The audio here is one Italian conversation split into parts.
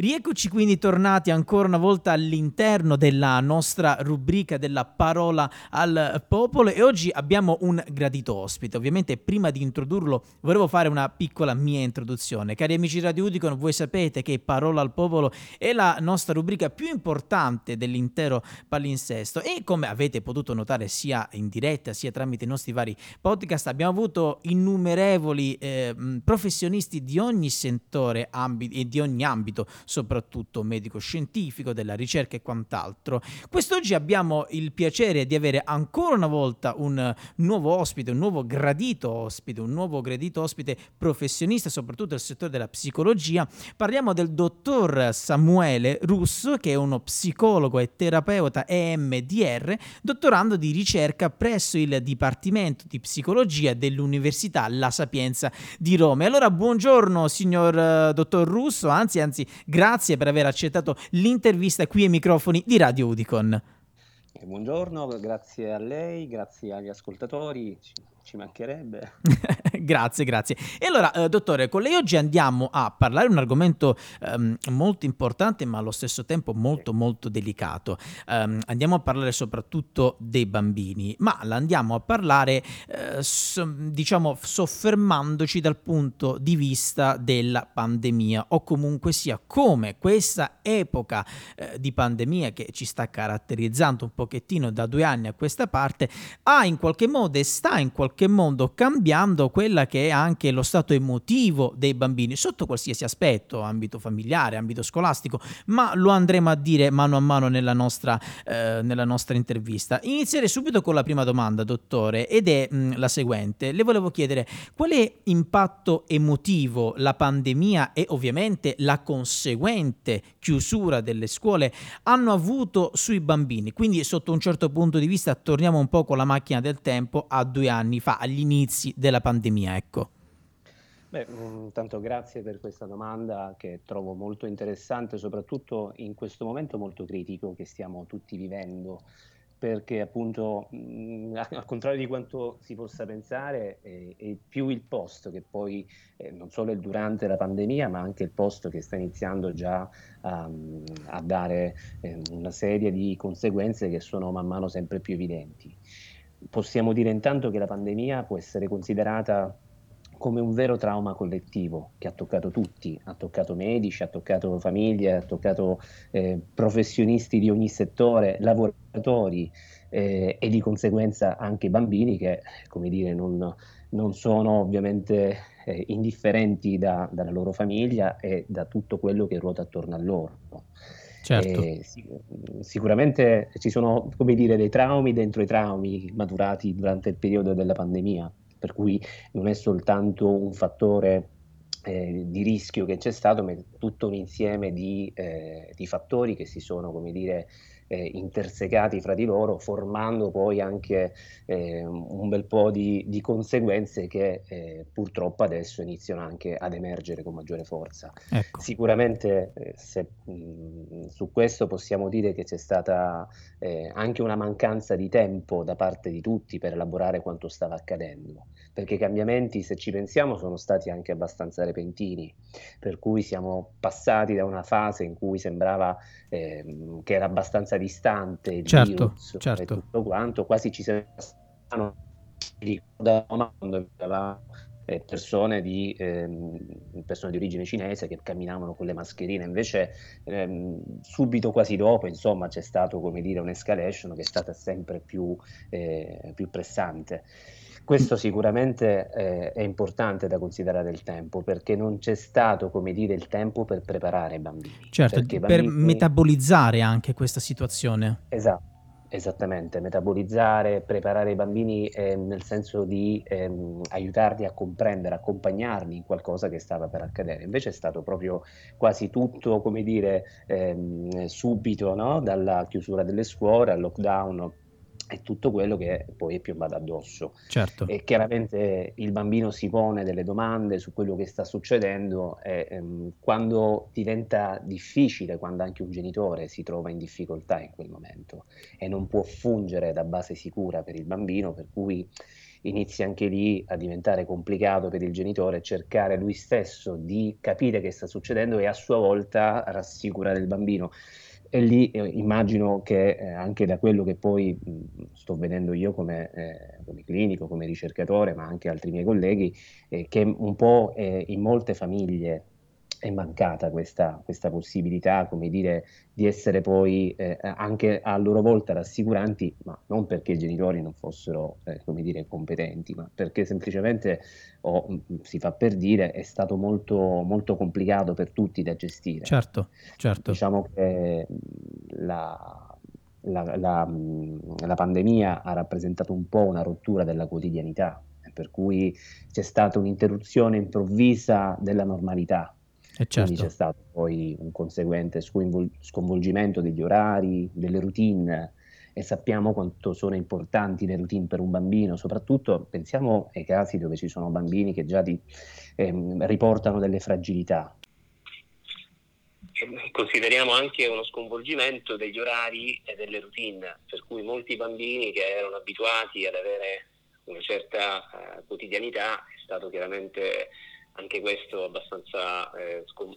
Rieccoci quindi tornati ancora una volta all'interno della nostra rubrica della parola al popolo e oggi abbiamo un gradito ospite. Ovviamente prima di introdurlo volevo fare una piccola mia introduzione. Cari amici Radio Udicon, voi sapete che Parola al popolo è la nostra rubrica più importante dell'intero palinsesto e come avete potuto notare sia in diretta sia tramite i nostri vari podcast abbiamo avuto innumerevoli eh, professionisti di ogni settore ambito, e di ogni ambito, soprattutto medico-scientifico, della ricerca e quant'altro. Quest'oggi abbiamo il piacere di avere ancora una volta un nuovo ospite, un nuovo gradito ospite, un nuovo gradito ospite professionista, soprattutto del settore della psicologia. Parliamo del dottor Samuele Russo, che è uno psicologo e terapeuta EMDR, dottorando di ricerca presso il Dipartimento di Psicologia dell'Università La Sapienza di Roma. E allora buongiorno signor eh, dottor Russo, anzi, anzi, grazie per aver accettato l'intervista qui ai microfoni di Radio Udicon. Eh, buongiorno, grazie a lei, grazie agli ascoltatori ci mancherebbe. grazie, grazie. E allora, eh, dottore, con lei oggi andiamo a parlare di un argomento ehm, molto importante, ma allo stesso tempo molto, molto delicato. Um, andiamo a parlare soprattutto dei bambini, ma andiamo a parlare, eh, so, diciamo, soffermandoci dal punto di vista della pandemia, o comunque sia come questa epoca eh, di pandemia che ci sta caratterizzando un pochettino da due anni a questa parte, ha in qualche modo e sta in qualche modo cambiando quella che è anche lo stato emotivo dei bambini sotto qualsiasi aspetto, ambito familiare, ambito scolastico, ma lo andremo a dire mano a mano nella nostra, eh, nella nostra intervista. Inizierei subito con la prima domanda, dottore, ed è mh, mm, la seguente. Le volevo chiedere quale impatto emotivo la pandemia e ovviamente la conseguente chiusura delle scuole hanno avuto sui bambini. Quindi sotto un certo punto di vista torniamo un po' con la macchina del tempo a due anni fa, agli inizi della pandemia, ecco? Beh, intanto mm, grazie per questa domanda che trovo molto interessante, soprattutto in questo momento molto critico che stiamo tutti vivendo, perché appunto, mm, al contrario di quanto si possa pensare, è, è più il post che poi, eh, non solo è durante la pandemia, ma anche il post che sta iniziando già um, a dare eh, una serie di conseguenze che sono man mano sempre più evidenti possiamo dire intanto che la pandemia può essere considerata come un vero trauma collettivo che ha toccato tutti, ha toccato medici, ha toccato famiglie, ha toccato eh, professionisti di ogni settore, lavoratori eh, e di conseguenza anche bambini che, come dire, non, non sono ovviamente eh, indifferenti da, dalla loro famiglia e da tutto quello che ruota attorno a loro. Certo. Sic- sicuramente ci sono, come dire, dei traumi dentro i traumi maturati durante il periodo della pandemia, per cui non è soltanto un fattore eh, di rischio che c'è stato, ma è tutto un insieme di, eh, di fattori che si sono, come dire, eh, intersecati fra di loro, formando poi anche eh, un bel po' di, di conseguenze che eh, purtroppo adesso iniziano anche ad emergere con maggiore forza. Ecco. Sicuramente eh, se, mh, su questo possiamo dire che c'è stata eh, anche una mancanza di tempo da parte di tutti per elaborare quanto stava accadendo, perché i cambiamenti, se ci pensiamo, sono stati anche abbastanza repentini, per cui siamo passati da una fase in cui sembrava eh, che era abbastanza distante il certo, virus certo. e tutto quanto, quasi ci sembrano ricordavamo quando avevamo eh, persone di, ehm, persone di origine cinese che camminavano con le mascherine, invece ehm, subito quasi dopo insomma c'è stato come dire un'escalation che è stata sempre più, eh, più pressante. Questo sicuramente eh, è importante da considerare il tempo, perché non c'è stato, come dire, il tempo per preparare i bambini. Certo, per bambini... metabolizzare anche questa situazione. Esatto. Esattamente, metabolizzare, preparare i bambini eh, nel senso di ehm, aiutarli a comprendere, accompagnarli in qualcosa che stava per accadere. Invece è stato proprio quasi tutto, come dire, ehm, subito, no? dalla chiusura delle scuole al lockdown è tutto quello che poi è piombato addosso. Certo. E chiaramente il bambino si pone delle domande su quello che sta succedendo e ehm, quando diventa difficile, quando anche un genitore si trova in difficoltà in quel momento e non può fungere da base sicura per il bambino, per cui inizia anche lì a diventare complicato per il genitore cercare lui stesso di capire che sta succedendo e a sua volta rassicurare il bambino. E lì eh, immagino che eh, anche da quello che poi mh, sto vedendo io come, eh, come, clinico, come ricercatore, ma anche altri miei colleghi, eh, che un po' eh, in molte famiglie è mancata questa, questa, possibilità, come dire, di essere poi eh, anche a loro volta rassicuranti, ma non perché i genitori non fossero, eh, come dire, competenti, ma perché semplicemente, oh, si fa per dire, è stato molto, molto complicato per tutti da gestire. Certo, certo. Diciamo che la, la, la, la pandemia ha rappresentato un po' una rottura della quotidianità, per cui c'è stata un'interruzione improvvisa della normalità e eh, certo. Quindi c'è stato poi un conseguente sconvolgimento degli orari, delle routine e sappiamo quanto sono importanti le routine per un bambino, soprattutto pensiamo ai casi dove ci sono bambini che già di, ehm, riportano delle fragilità. Consideriamo anche uno sconvolgimento degli orari e delle routine, per cui molti bambini che erano abituati ad avere una certa uh, quotidianità è stato chiaramente anche questo abbastanza eh, scom-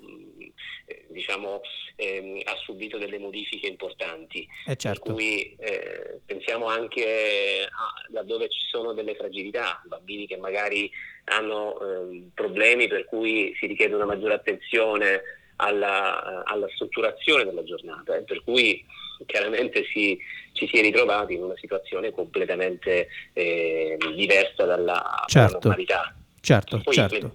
eh, diciamo, ehm, ha subito delle modifiche importanti. Eh certo. Per cui eh, pensiamo anche a laddove ci sono delle fragilità, bambini che magari hanno ehm, problemi per cui si richiede una maggiore attenzione alla, alla strutturazione della giornata, eh, per cui chiaramente si, ci si è ritrovati in una situazione completamente eh, diversa dalla, certo. dalla normalità. Certo, Poi certo.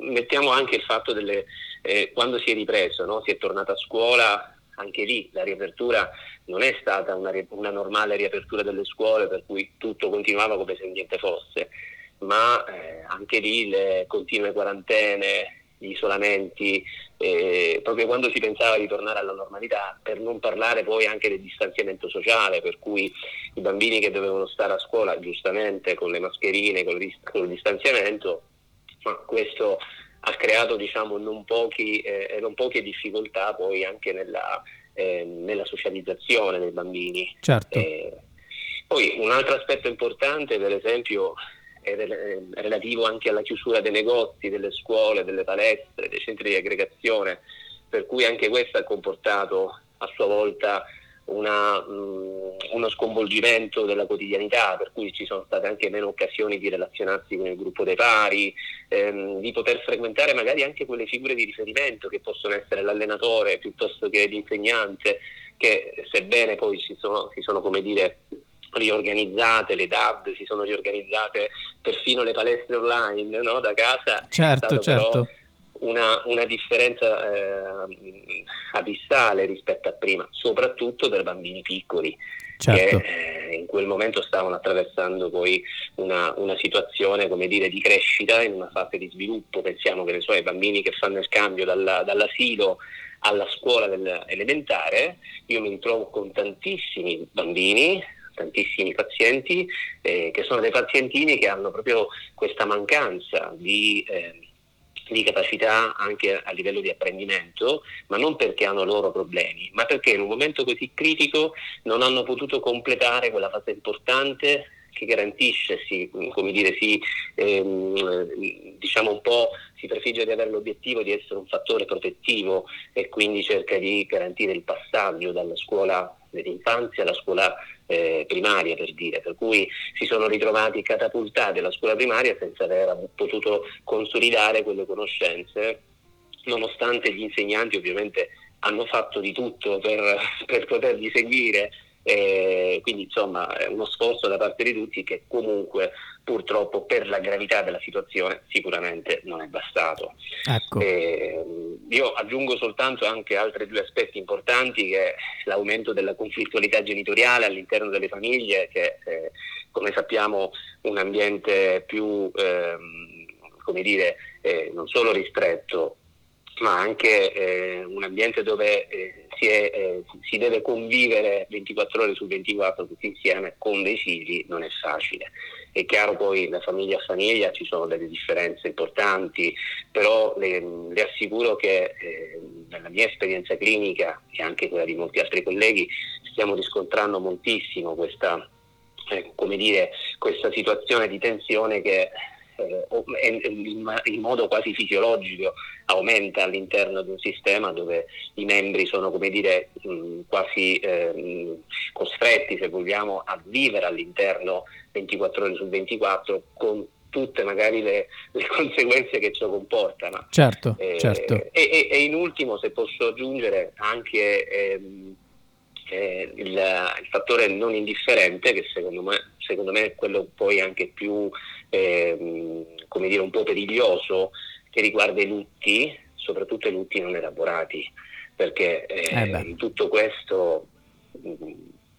mettiamo anche il fatto delle, eh, quando si è ripreso, no? si è tornata a scuola, anche lì la riapertura non è stata una, una, normale riapertura delle scuole per cui tutto continuava come se niente fosse, ma eh, anche lì le continue quarantene, gli isolamenti, eh, proprio quando si pensava di tornare alla normalità, per non parlare poi anche del distanziamento sociale, per cui i bambini che dovevano stare a scuola giustamente con le mascherine, con il, con il distanziamento, questo ha creato diciamo, non, pochi, eh, non, poche difficoltà poi anche nella, eh, nella socializzazione dei bambini. Certo. Eh, poi un altro aspetto importante, per esempio, è relativo anche alla chiusura dei negozi, delle scuole, delle palestre, dei centri di aggregazione, per cui anche questo ha comportato a sua volta una, mh, uno sconvolgimento della quotidianità, per cui ci sono state anche meno occasioni di relazionarsi con il gruppo dei pari, ehm, di poter frequentare magari anche quelle figure di riferimento che possono essere l'allenatore piuttosto che l'insegnante, che sebbene poi si sono, si sono come dire, riorganizzate, le DAB si sono riorganizzate, perfino le palestre online no? da casa. Certo, certo una, una differenza eh, abissale rispetto a prima, soprattutto per bambini piccoli. Certo. che eh, in quel momento stavano attraversando poi una, una, situazione come dire, di crescita in una fase di sviluppo. Pensiamo che ne so, ai bambini che fanno il cambio dalla, dall'asilo alla scuola elementare, io mi ritrovo con tantissimi bambini tantissimi pazienti eh, che sono dei pazientini che hanno proprio questa mancanza di eh, di capacità anche a livello di apprendimento, ma non perché hanno loro problemi, ma perché in un momento così critico non hanno potuto completare quella fase importante che garantisce, si, come dire, si, ehm, diciamo un po' si prefigge di avere l'obiettivo di essere un fattore protettivo e quindi cerca di garantire il passaggio dalla scuola dell'infanzia alla scuola eh, primaria per dire, per cui si sono ritrovati catapultati alla scuola primaria senza aver potuto consolidare quelle conoscenze, nonostante gli insegnanti ovviamente hanno fatto di tutto per, per poterli seguire eh, quindi insomma è uno sforzo da parte di tutti che comunque purtroppo per la gravità della situazione sicuramente non è bastato. Ecco. Eh, io aggiungo soltanto anche altri due aspetti importanti che è l'aumento della conflittualità genitoriale all'interno delle famiglie che eh, come sappiamo un ambiente più ehm, come dire eh, non solo ristretto ma anche eh, un ambiente dove eh, si, è, eh, si, deve convivere 24 ore su 24 tutti insieme con dei figli non è facile. È chiaro poi da famiglia a famiglia ci sono delle differenze importanti, però le, le assicuro che eh, nella mia esperienza clinica e anche quella di molti altri colleghi stiamo riscontrando moltissimo questa eh, come dire, questa situazione di tensione che in modo quasi fisiologico aumenta all'interno di un sistema dove i membri sono come dire quasi eh, costretti se vogliamo a vivere all'interno 24 ore su 24 con tutte magari le, le conseguenze che ciò comporta. No? Certo, eh, certo. E, e, e, in ultimo, se posso aggiungere, anche ehm, eh, il, il, fattore non indifferente, che secondo me, secondo me è quello poi anche più, ehm, come dire, un po' periglioso, che riguarda i lutti, soprattutto i lutti non elaborati, perché eh, eh tutto questo mh, mm,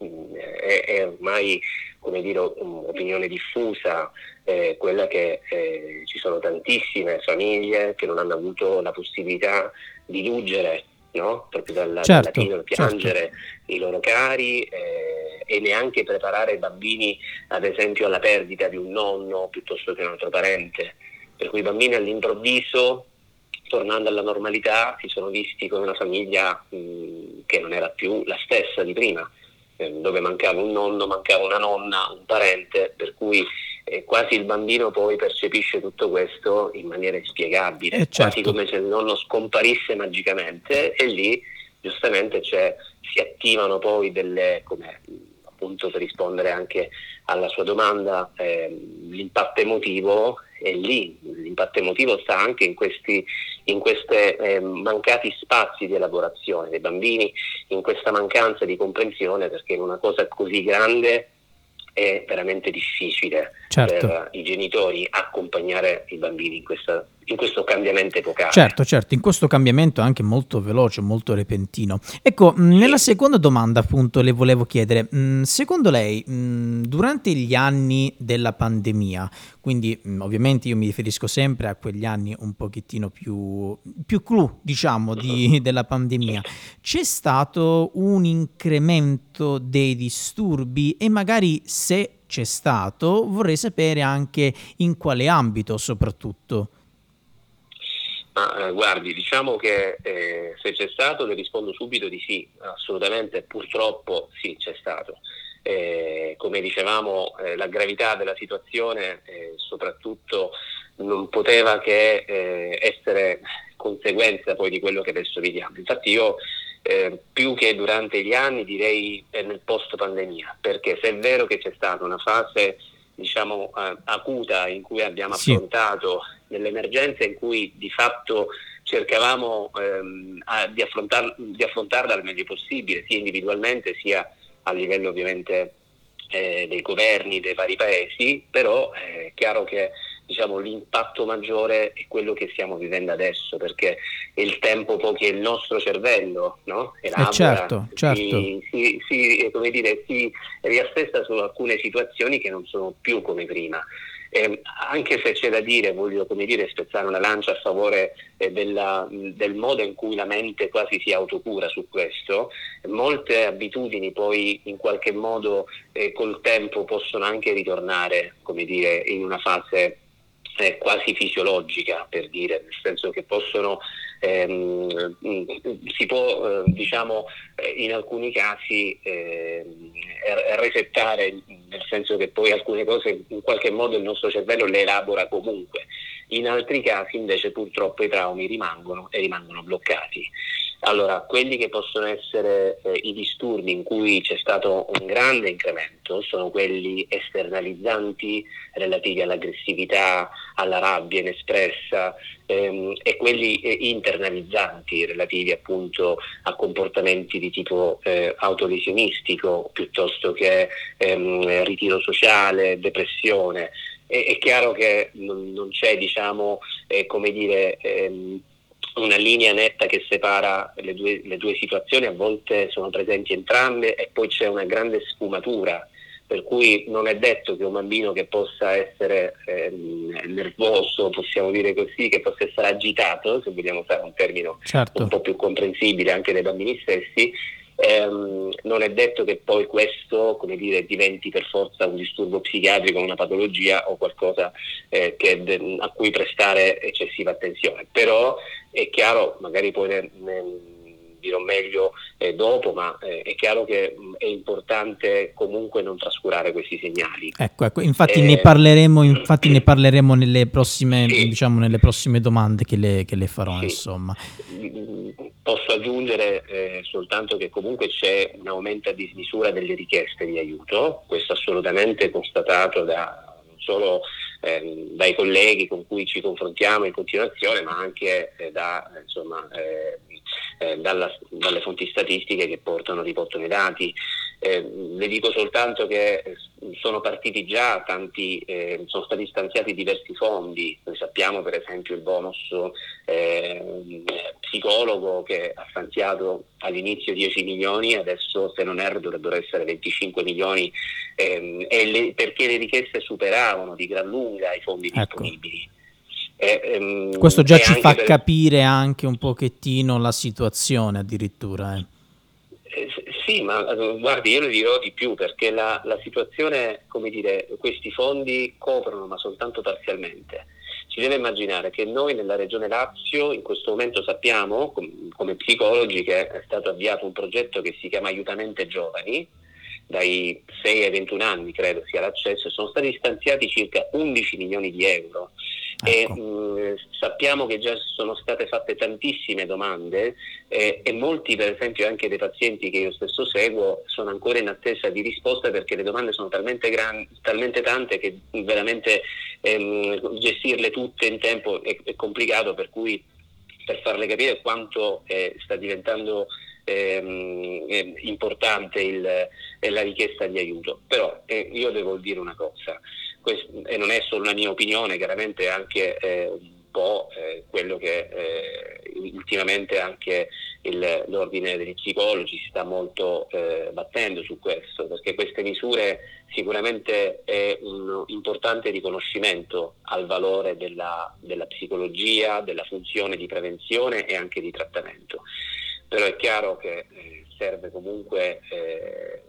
mm, è, è ormai come dire, un'opinione diffusa, eh, quella che eh, ci sono tantissime famiglie che non hanno avuto la possibilità di luggere no? proprio dal, certo, latino, piangere certo. i loro cari eh, e neanche preparare i bambini ad esempio alla perdita di un nonno piuttosto che un altro parente. Per cui i bambini all'improvviso, tornando alla normalità, si sono visti come una famiglia mh, che non era più la stessa di prima eh, dove mancava un nonno, mancava una nonna, un parente, per cui eh, quasi il bambino poi percepisce tutto questo in maniera inspiegabile, eh certo. quasi come se il nonno scomparisse magicamente e lì giustamente si attivano poi delle, come appunto per rispondere anche alla sua domanda, eh, l'impatto emotivo è lì, l'impatto emotivo sta anche in questi in questi eh, mancati spazi di elaborazione dei bambini, in questa mancanza di comprensione perché in una cosa così grande è veramente difficile certo. per i genitori accompagnare i bambini in, questa, in, questo cambiamento epocale. Certo, certo, in questo cambiamento anche molto veloce, molto repentino. Ecco, sì. nella seconda domanda appunto le volevo chiedere, secondo lei durante gli anni della pandemia, quindi ovviamente io mi riferisco sempre a quegli anni un pochettino più, più clou, diciamo, di, della pandemia, c'è stato un incremento dei disturbi e magari se c'è stato, vorrei sapere anche in quale ambito soprattutto. Ma, eh, guardi, diciamo che eh, se c'è stato le rispondo subito di sì, assolutamente, purtroppo sì, c'è stato. Eh, come dicevamo, eh, la gravità della situazione eh, soprattutto non poteva che eh, essere conseguenza poi di quello che adesso vediamo. Infatti io più che durante gli anni direi nel post pandemia, perché se è vero che c'è stata una fase diciamo acuta in cui abbiamo affrontato emergenze in cui di fatto cercavamo ehm, a, di, affrontar, di, affrontarla al meglio possibile, sia individualmente sia a livello ovviamente eh, dei governi dei vari paesi, però eh, è chiaro che diciamo, l'impatto maggiore è quello che stiamo vivendo adesso, perché il tempo poi che il nostro cervello no? elabora, eh certo, certo. Si, si, si, dire, si riassesta su alcune situazioni che non sono più come prima. Eh, anche se c'è da dire, voglio come dire, spezzare una lancia a favore eh, della, del modo in cui la mente quasi si autocura su questo, molte abitudini poi in qualche modo eh, col tempo possono anche ritornare, come dire, in una fase eh, quasi fisiologica, per dire, nel senso che possono, ehm, si può, eh, diciamo, eh, in alcuni casi eh, resettare, nel senso che poi alcune cose in qualche modo il nostro cervello le elabora comunque, in altri casi invece purtroppo i traumi rimangono e rimangono bloccati. Allora, quelli che possono essere eh, i disturbi in cui c'è stato un grande incremento sono quelli esternalizzanti relativi all'aggressività, alla rabbia inespressa ehm, e quelli eh, internalizzanti relativi appunto a comportamenti di tipo eh, autolesionistico piuttosto che ehm, ritiro sociale, depressione. È chiaro che non, c'è, diciamo, eh, come dire, ehm, una linea netta che separa le due, le due, situazioni, a volte sono presenti entrambe e poi c'è una grande sfumatura, per cui non è detto che un bambino che possa essere eh, nervoso, possiamo dire così, che possa essere agitato, se vogliamo usare un termine certo. un po' più comprensibile anche dai bambini stessi, ehm, non è detto che poi questo dire, diventi per forza un disturbo psichiatrico, una patologia o qualcosa eh, de- a cui prestare eccessiva attenzione. Però è chiaro, magari poi nel, nel, dirò meglio eh, dopo, ma eh, è chiaro che mh, è importante comunque non trascurare questi segnali. Ecco, ecco. Infatti, ne parleremo, infatti ne parleremo nelle prossime, sì. diciamo, nelle prossime domande che le, che le farò. Sì. Insomma. Posso aggiungere eh, soltanto che comunque c'è un aumento a dismisura delle richieste di aiuto, questo assolutamente constatato da non solo eh, dai colleghi con cui ci confrontiamo in continuazione, ma anche eh, da, insomma, eh, eh, dalla, dalle fonti statistiche che portano, riportano i dati. Eh, le dico soltanto che sono partiti già tanti, eh, sono stati stanziati diversi fondi, noi sappiamo per esempio il bonus eh, psicologo che ha stanziato all'inizio 10 milioni, adesso se non erro dovrebbero essere 25 milioni ehm, le, perché le richieste superavano di gran lunga i fondi ecco. disponibili. Eh, ehm, Questo già ci fa per... capire anche un pochettino la situazione addirittura. Eh. Eh, sì, ma eh, guardi, io le dirò di più perché la, la, situazione, come dire, questi fondi coprono ma soltanto parzialmente. Si deve immaginare che noi nella regione Lazio in questo momento sappiamo, com- come psicologi, che è stato avviato un progetto che si chiama Aiutamente Giovani, dai 6 ai 21 anni credo sia l'accesso, sono stati stanziati circa 11 milioni di euro Ecco. E, mh, sappiamo che già sono state fatte tantissime domande eh, e molti, per esempio, anche dei pazienti che io stesso seguo, sono ancora in attesa di risposta perché le domande sono talmente, gran, talmente tante che veramente ehm, gestirle tutte in tempo è, è, complicato, per cui per farle capire quanto eh, sta diventando ehm, eh, importante il, eh, la richiesta di aiuto. Però eh, io devo dire una cosa e non è solo una mia opinione, chiaramente anche eh, un po' eh, quello che eh, ultimamente anche il, l'ordine degli psicologi si sta molto eh, battendo su questo, perché queste misure sicuramente è un importante riconoscimento al valore della, della psicologia, della funzione di prevenzione e anche di trattamento. Però è chiaro che eh, serve comunque eh,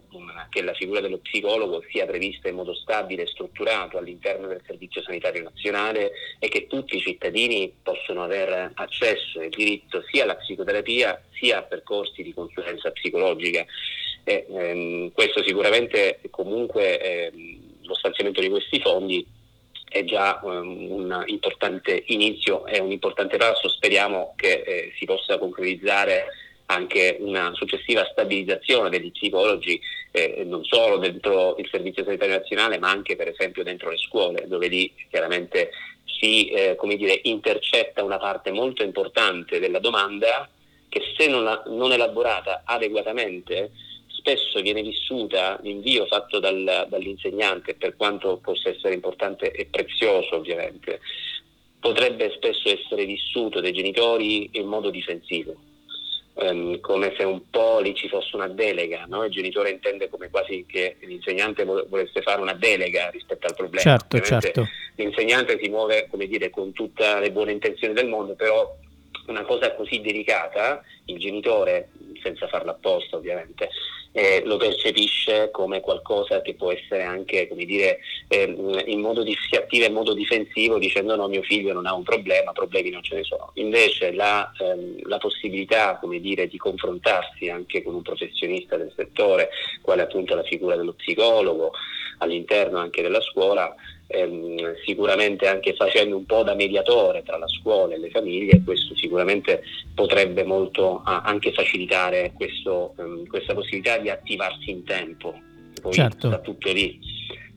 che la figura dello psicologo sia prevista in modo stabile e strutturato all'interno del Servizio Sanitario Nazionale e che tutti i cittadini possano avere accesso e diritto sia alla psicoterapia sia a percorsi di consulenza psicologica. E, ehm, questo sicuramente comunque ehm, lo stanziamento di questi fondi è già um, un importante inizio e un importante passo, speriamo che eh, si possa concretizzare anche una successiva stabilizzazione degli psicologi eh, non solo dentro il Servizio Sanitario Nazionale ma anche per esempio dentro le scuole dove lì chiaramente si eh, dire, intercetta una parte molto importante della domanda che se non, la, non elaborata adeguatamente spesso viene vissuta l'invio fatto dal, dall'insegnante per quanto possa essere importante e prezioso ovviamente potrebbe spesso essere vissuto dai genitori in modo difensivo ehm, come se un po' lì ci fosse una delega, no? il genitore intende come quasi che l'insegnante volesse fare una delega rispetto al problema. Certo, certo. L'insegnante si muove come dire, con tutte le buone intenzioni del mondo, però una cosa così delicata, il genitore, senza farla apposta ovviamente, eh, lo percepisce come qualcosa che può essere anche, come dire, eh, in modo di, si attiva in modo difensivo dicendo no, mio figlio non ha un problema, problemi non ce ne sono. Invece la, ehm, la possibilità, come dire, di confrontarsi anche con un professionista del settore, quale appunto la figura dello psicologo, all'interno anche della scuola, ehm, sicuramente anche facendo un po' da mediatore tra la scuola e le famiglie, questo sicuramente potrebbe molto ah, anche facilitare questo, ehm, questa possibilità di attivarsi in tempo. Poi certo. sta tutto lì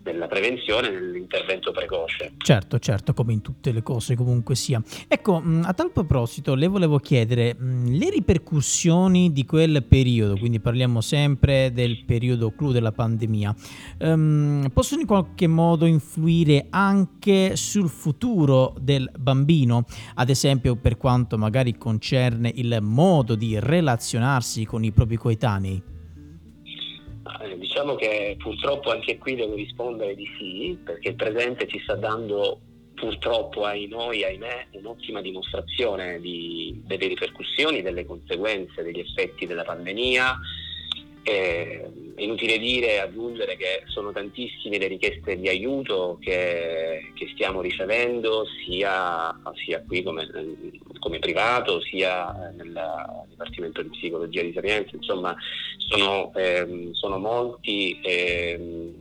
della prevenzione, dell'intervento precoce. Certo, certo, come in tutte le cose comunque sia. Ecco, mm, a tal proposito le volevo chiedere mm, le ripercussioni di quel periodo, quindi parliamo sempre del periodo clou della pandemia, um, possono in qualche modo influire anche sul futuro del bambino, ad esempio per quanto magari concerne il modo di relazionarsi con i propri coetanei? Eh, diciamo che purtroppo anche qui devo rispondere di sì, perché il presente ci sta dando purtroppo ai noi, ahimè, un'ottima dimostrazione di, delle ripercussioni, delle conseguenze, degli effetti della pandemia. è inutile dire, aggiungere che sono tantissime le richieste di aiuto che, che stiamo ricevendo, sia, sia qui come, come privato sia nel Dipartimento di Psicologia di Sapienza, insomma sono, ehm, sono molti ehm,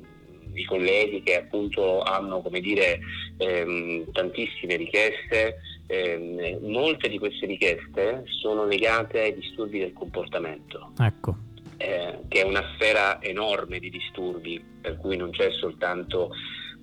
i colleghi che appunto hanno come dire ehm, tantissime richieste, ehm, molte di queste richieste sono legate ai disturbi del comportamento. Ecco. Eh, che è una sfera enorme di disturbi, per cui non c'è soltanto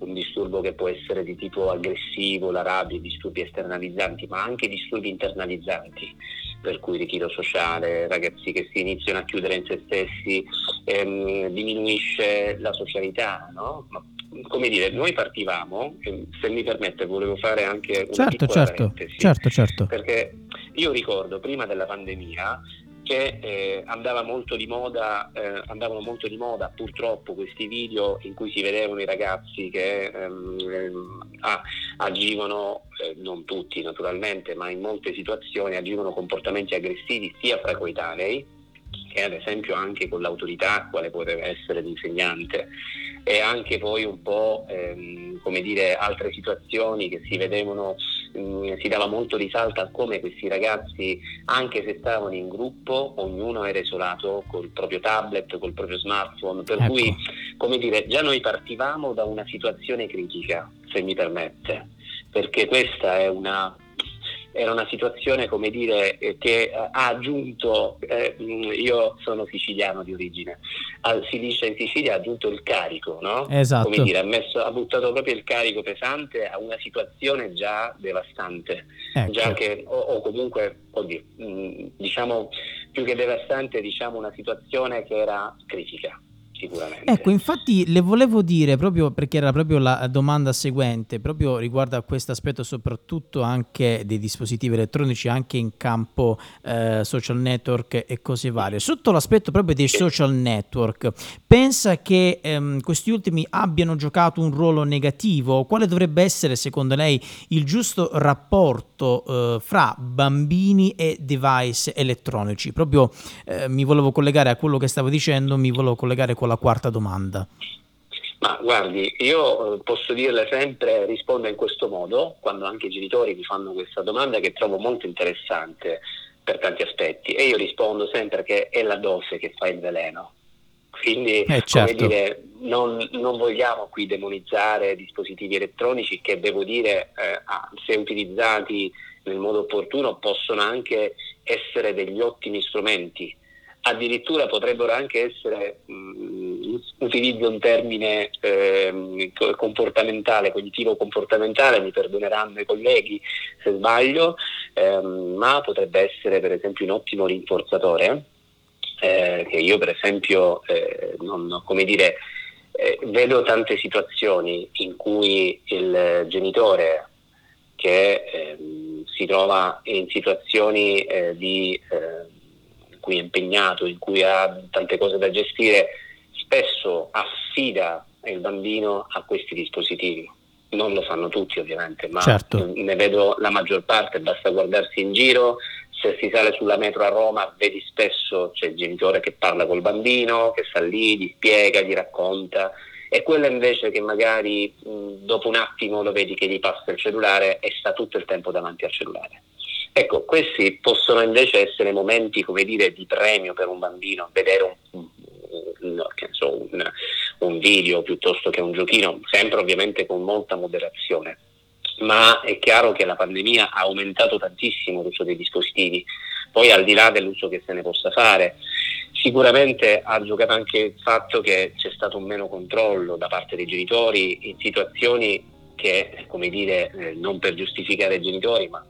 un disturbo che può essere di tipo aggressivo, la rabbia, disturbi esternalizzanti, ma anche disturbi internalizzanti, per cui ritiro sociale, ragazzi che si iniziano a chiudere in se stessi, ehm, diminuisce la socialità, no? Ma, come dire, noi partivamo, se mi permette volevo fare anche una certo, certo, certo, certo. perché io ricordo prima della pandemia che eh, andava molto di moda, eh, andavano molto di moda purtroppo questi video in cui si vedevano i ragazzi che ehm, ehm ah, agivano, eh, non tutti naturalmente, ma in molte situazioni agivano comportamenti aggressivi sia fra coetanei che ad esempio anche con l'autorità quale poteva essere l'insegnante. E anche poi un po' ehm, come dire altre situazioni che si vedevano mh, mm, si dava molto risalto a come questi ragazzi anche se stavano in gruppo ognuno era isolato col proprio tablet col proprio smartphone per ecco. cui come dire già noi partivamo da una situazione critica se mi permette perché questa è una era una situazione, come dire, eh, che ha aggiunto, eh, io sono siciliano di origine, si dice in Sicilia ha aggiunto il carico, no? Esatto. Come dire, ha, messo, ha, buttato proprio il carico pesante a una situazione già devastante, ecco. già che, o, o comunque, oddio, diciamo, più che devastante, diciamo una situazione che era critica sicuramente. Ecco, infatti le volevo dire proprio perché era proprio la domanda seguente, proprio riguardo a questo aspetto soprattutto anche dei dispositivi elettronici, anche in campo eh, social network e cose varie. Sotto l'aspetto proprio dei social network, pensa che ehm, questi ultimi abbiano giocato un ruolo negativo? Quale dovrebbe essere secondo lei il giusto rapporto eh, fra bambini e device elettronici? Proprio eh, mi volevo collegare a quello che stavo dicendo, mi volevo collegare con la la quarta domanda? Ma guardi, io eh, posso dirle sempre, rispondo in questo modo, quando anche i genitori mi fanno questa domanda che trovo molto interessante per tanti aspetti e io rispondo sempre che è la dose che fa il veleno. Quindi, eh, certo. come dire, non, non, vogliamo qui demonizzare dispositivi elettronici che devo dire, eh, se utilizzati nel modo opportuno, possono anche essere degli ottimi strumenti addirittura potrebbero anche essere, utilizzo un termine eh, comportamentale, cognitivo comportamentale, mi perdoneranno i colleghi se sbaglio, ehm, ma potrebbe essere per esempio un ottimo rinforzatore, eh, che io per esempio, eh, non, come dire, eh, vedo tante situazioni in cui il genitore che ehm, si trova in situazioni eh, di eh, cui è impegnato, in cui ha tante cose da gestire, spesso affida il bambino a questi dispositivi. Non lo fanno tutti ovviamente, ma certo. ne vedo la maggior parte, basta guardarsi in giro, se si sale sulla metro a Roma vedi spesso c'è il genitore che parla col bambino, che sta lì, gli spiega, gli racconta, e quello invece che magari mh, dopo un attimo lo vedi che gli passa il cellulare e sta tutto il tempo davanti al cellulare. Ecco, questi possono invece essere momenti, come dire, di premio per un bambino, vedere un, un, so, un, un video piuttosto che un giochino, sempre ovviamente con molta moderazione. Ma è chiaro che la pandemia ha aumentato tantissimo l'uso dei dispositivi, poi al di là dell'uso che se ne possa fare, sicuramente ha giocato anche il fatto che c'è stato un meno controllo da parte dei genitori in situazioni che, come dire, eh, non per giustificare i genitori, ma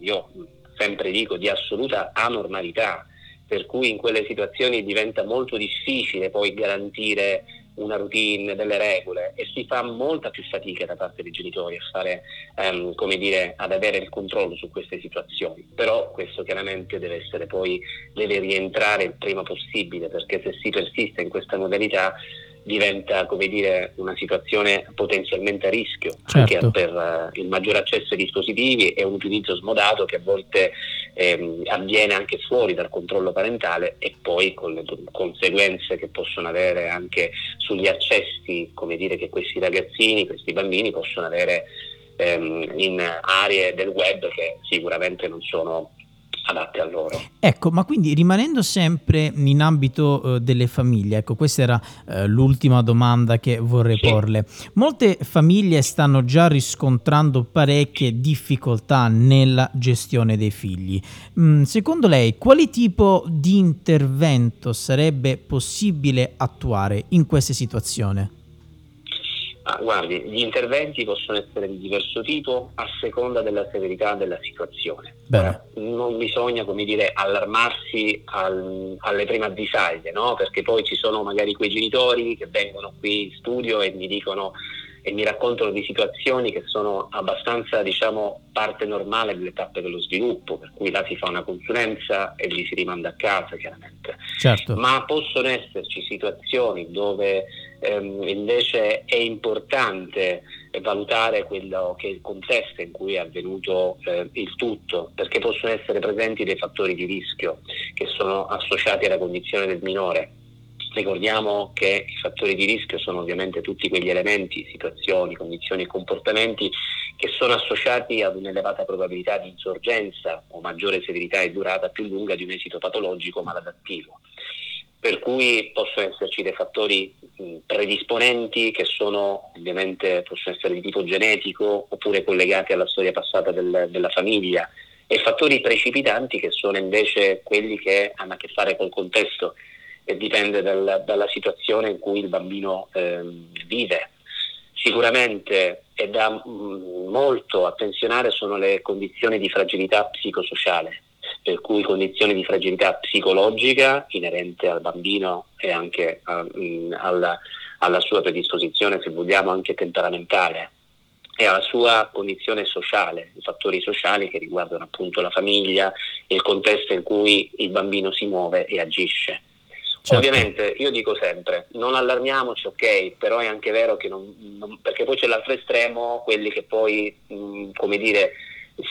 io sempre dico di assoluta anormalità, per cui in quelle situazioni diventa molto difficile poi garantire una routine, delle regole e si fa molta più fatica da parte dei genitori a fare, um, come dire, ad avere il controllo su queste situazioni. Però questo chiaramente deve essere poi, deve rientrare il prima possibile perché se si persiste in questa modalità diventa come dire, una situazione potenzialmente a rischio certo. anche per uh, il maggiore accesso ai dispositivi e un utilizzo smodato che a volte ehm, avviene anche fuori dal controllo parentale e poi con le conseguenze che possono avere anche sugli accessi come dire, che questi ragazzini, questi bambini possono avere ehm, in aree del web che sicuramente non sono adatte a loro. Ecco, ma quindi rimanendo sempre in ambito eh, delle famiglie, ecco, questa era eh, l'ultima domanda che vorrei sì. porle. Molte famiglie stanno già riscontrando parecchie difficoltà nella gestione dei figli. Mm, secondo lei, quale tipo di intervento sarebbe possibile attuare in queste situazioni? Ah, guardi, gli interventi possono essere di diverso tipo a seconda della severità della situazione. Bene. Non bisogna, come dire, allarmarsi al, alle prime avvisaglie, no? Perché poi ci sono magari quei genitori che vengono qui in studio e mi dicono e mi raccontano di situazioni che sono abbastanza, diciamo, parte normale delle tappe dello sviluppo, per cui là si fa una consulenza e li si rimanda a casa, chiaramente. Certo. Ma possono esserci situazioni dove ehm, invece è importante valutare quello che è il contesto in cui è avvenuto eh, il tutto, perché possono essere presenti dei fattori di rischio che sono associati alla condizione del minore Ricordiamo che i fattori di rischio sono ovviamente tutti quegli elementi, situazioni, condizioni e comportamenti che sono associati ad un'elevata probabilità di insorgenza o maggiore severità e durata più lunga di un esito patologico maladattivo. Per cui possono esserci dei fattori predisponenti che sono ovviamente possono essere di tipo genetico oppure collegati alla storia passata del, della famiglia e fattori precipitanti che sono invece quelli che hanno a che fare col contesto e dipende dal, dalla situazione in cui il bambino eh, vive. Sicuramente è da mh, mm, molto attenzionare sono le condizioni di fragilità psicosociale, per cui condizioni di fragilità psicologica inerente al bambino e anche a, mh, mm, alla, alla sua predisposizione, se vogliamo, anche temperamentale e alla sua condizione sociale, i fattori sociali che riguardano appunto la famiglia, il contesto in cui il bambino si muove e agisce. Certo. Ovviamente io dico sempre, non allarmiamoci, ok, però è anche vero che non, non perché poi c'è l'altro estremo, quelli che poi, mh, come dire,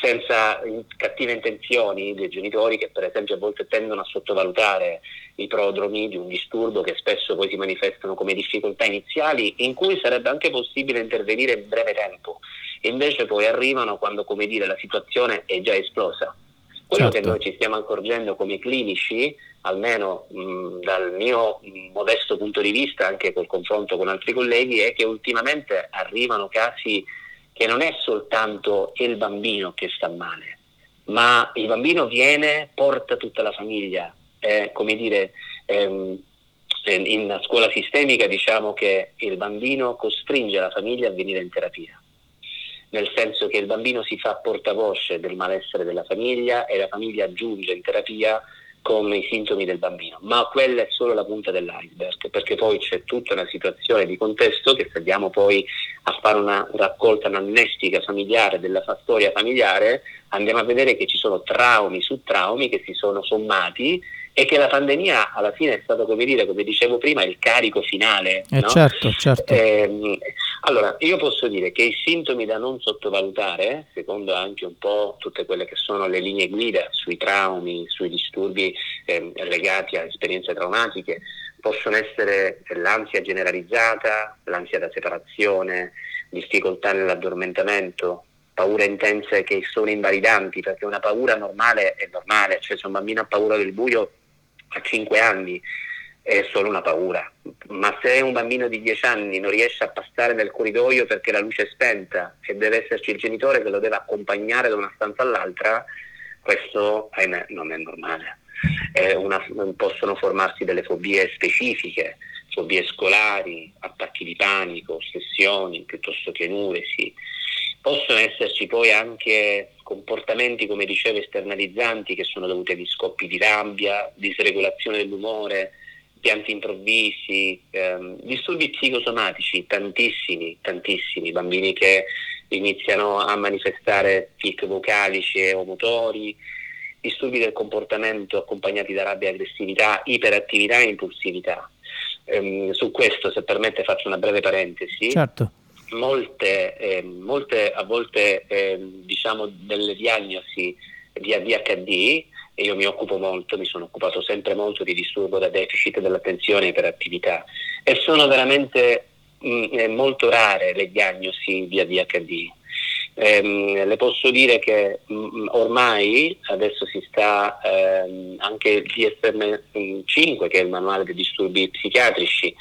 senza cattive intenzioni dei genitori che per esempio a volte tendono a sottovalutare i prodromi di un disturbo che spesso poi si manifestano come difficoltà iniziali in cui sarebbe anche possibile intervenire in breve tempo e invece poi arrivano quando come dire la situazione è già esplosa. Quello certo. che noi ci stiamo accorgendo come clinici almeno mh, dal mio modesto punto di vista, anche col confronto con altri colleghi, è che ultimamente arrivano casi che non è soltanto il bambino che sta male, ma il bambino viene, porta tutta la famiglia. Eh, come dire, ehm, in scuola sistemica diciamo che il bambino costringe la famiglia a venire in terapia nel senso che il bambino si fa portavoce del malessere della famiglia e la famiglia aggiunge in terapia con i sintomi del bambino, ma quella è solo la punta dell'iceberg, perché poi c'è tutta una situazione di contesto che se andiamo poi a fare una raccolta anamnestica familiare della storia familiare, andiamo a vedere che ci sono traumi su traumi che si sono sommati e che la pandemia alla fine è stato, come dire, come dicevo prima, il carico finale. Eh no? Certo, certo. Eh, allora, io posso dire che i sintomi da non sottovalutare, secondo anche un po' tutte quelle che sono le linee guida sui traumi, sui disturbi eh, legati a esperienze traumatiche, possono essere l'ansia generalizzata, l'ansia da separazione, difficoltà nell'addormentamento, paure intense che sono invalidanti, perché una paura normale è normale, cioè se un bambino ha paura del buio a 5 anni è solo una paura, ma se un bambino di 10 anni non riesce a passare nel corridoio perché la luce è spenta e deve esserci il genitore che lo deve accompagnare da una stanza all'altra, questo ahimè, non è normale. Una, possono formarsi delle fobie specifiche, fobie scolari, attacchi di panico, ossessioni piuttosto che nuresi. Possono esserci poi anche comportamenti, come dicevo, esternalizzanti che sono dovuti agli scoppi di rabbia, disregolazione dell'umore, pianti improvvisi, ehm, disturbi psicosomatici, tantissimi, tantissimi, bambini che iniziano a manifestare tic vocalici o motori, disturbi del comportamento accompagnati da rabbia e aggressività, iperattività e impulsività. Ehm, su questo, se permette, faccio una breve parentesi. Certo molte, eh, molte a volte eh, diciamo delle diagnosi di ADHD e io mi occupo molto, mi sono occupato sempre molto di disturbo da deficit dell'attenzione e iperattività e sono veramente mh, mm, molto rare le diagnosi di. ADHD ehm, le posso dire che mh, mm, ormai adesso si sta ehm, anche il DSM-5, che è il manuale dei disturbi psichiatrici,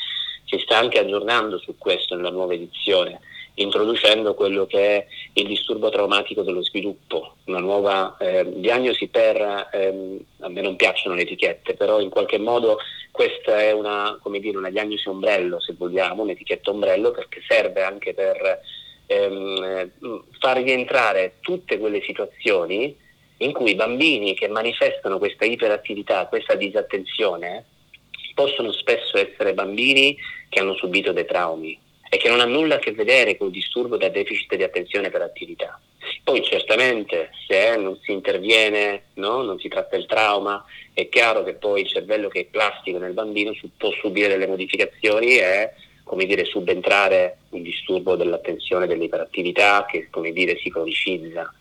si sta anche aggiornando su questo nella nuova edizione introducendo quello che è il disturbo traumatico dello sviluppo, una nuova eh, diagnosi per, ehm, a me non piacciono le etichette, però in qualche modo questa è una, dire, una diagnosi ombrello, se vogliamo, un'etichetta ombrello perché serve anche per ehm, far rientrare tutte quelle situazioni in cui i bambini che manifestano questa iperattività, questa disattenzione, possono spesso essere bambini che hanno subito dei traumi, e che non ha nulla a che vedere con il disturbo da deficit di attenzione per attività. Poi certamente se non si interviene, no? non si tratta il trauma, è chiaro che poi il cervello che è plastico nel bambino può subire delle modificazioni e come dire, subentrare un disturbo dell'attenzione, dell'iperattività che come dire, si cronicizza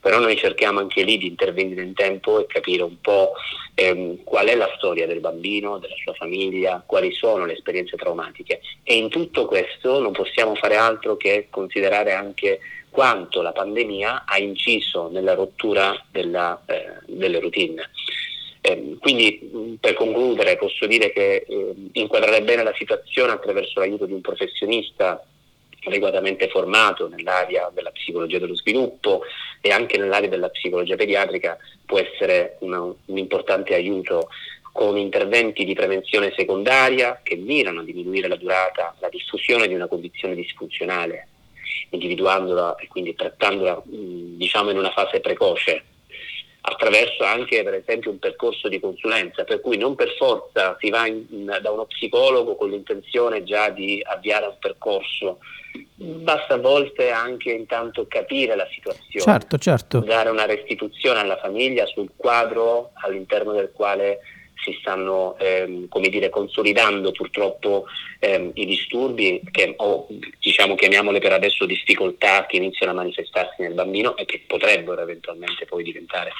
però noi cerchiamo anche lì di intervenire in tempo e capire un po' ehm, qual è la storia del bambino, della sua famiglia, quali sono le esperienze traumatiche e in tutto questo non possiamo fare altro che considerare anche quanto la pandemia ha inciso nella rottura della, eh, delle routine. Eh, quindi per concludere posso dire che eh, inquadrare bene la situazione attraverso l'aiuto di un professionista adeguatamente formato nell'area della psicologia dello sviluppo e anche nell'area della psicologia pediatrica può essere una, un importante aiuto con interventi di prevenzione secondaria che mirano a diminuire la durata, la diffusione di una condizione disfunzionale, individuandola e quindi trattandola diciamo in una fase precoce attraverso anche per esempio un percorso di consulenza, per cui non per forza si va in, in, da uno psicologo con l'intenzione già di avviare un percorso, basta a volte anche intanto capire la situazione, certo, certo. dare una restituzione alla famiglia sul quadro all'interno del quale si stanno ehm, come dire, consolidando purtroppo ehm, i disturbi che, o diciamo chiamiamole per adesso difficoltà che iniziano a manifestarsi nel bambino e che potrebbero eventualmente poi diventare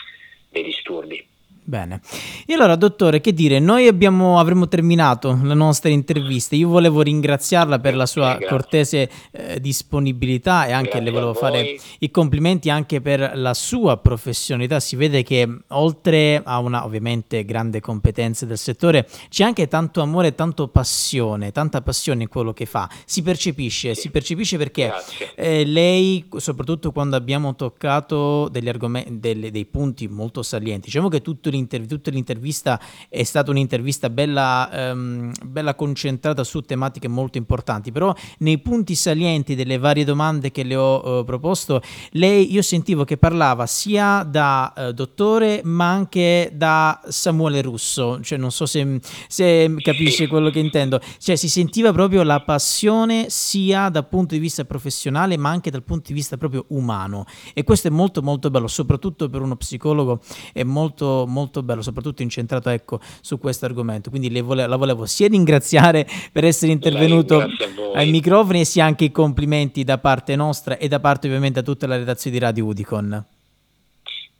dei disturbi. Bene. E allora, dottore, che dire, noi abbiamo, avremmo terminato la nostra intervista. Io volevo ringraziarla per la sua cortese eh, disponibilità e anche grazie le volevo fare i complimenti anche per la sua professionalità. Si vede che oltre a una ovviamente grande competenza del settore, c'è anche tanto amore, tanto passione, tanta passione in quello che fa. Si percepisce, sì. si percepisce perché eh, lei, soprattutto quando abbiamo toccato degli argomenti, delle, dei punti molto salienti, diciamo che tutto tutta l'intervista è stata un'intervista bella, um, bella concentrata su tematiche molto importanti, però nei punti salienti delle varie domande che le ho uh, proposto, lei io sentivo che parlava sia da uh, dottore ma anche da Samuele Russo, cioè non so se, se capisce quello che intendo, cioè si sentiva proprio la passione sia dal punto di vista professionale ma anche dal punto di vista proprio umano. E questo è molto molto bello, soprattutto per uno psicologo è molto molto molto bello, soprattutto incentrato ecco, su questo argomento. Quindi vole- la volevo sia ringraziare per essere intervenuto ai microfoni e sia anche i complimenti da parte nostra e da parte ovviamente a tutta la redazione di Radio Udicon.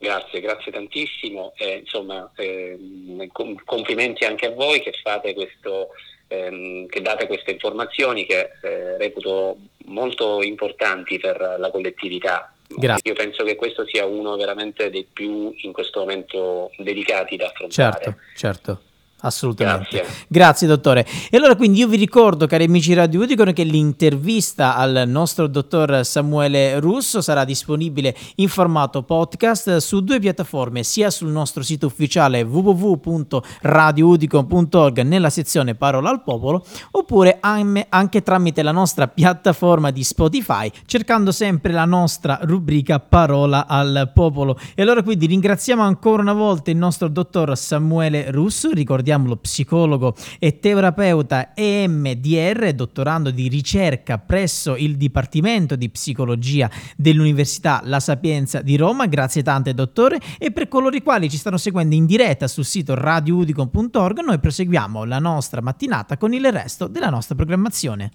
Grazie, grazie tantissimo. Eh, insomma, eh, complimenti anche a voi che fate questo, ehm, che date queste informazioni che eh, reputo molto importanti per la collettività Grazie. Io penso che questo sia uno veramente dei più in questo momento delicati da affrontare. Certo, certo. Assolutamente. Grazie. Grazie. dottore. E allora quindi io vi ricordo, cari amici Radio Udicon, che l'intervista al nostro dottor Samuele Russo sarà disponibile in formato podcast su due piattaforme, sia sul nostro sito ufficiale www.radioudicon.org nella sezione Parola al Popolo, oppure anche tramite la nostra piattaforma di Spotify, cercando sempre la nostra rubrica Parola al Popolo. E allora quindi ringraziamo ancora una volta il nostro dottor Samuele Russo, ricordiamo ricordiamolo, psicologo e terapeuta EMDR, dottorando di ricerca presso il Dipartimento di Psicologia dell'Università La Sapienza di Roma. Grazie tante, dottore. E per coloro i quali ci stanno seguendo in diretta sul sito radioudicon.org, noi proseguiamo la nostra mattinata con il resto della nostra programmazione.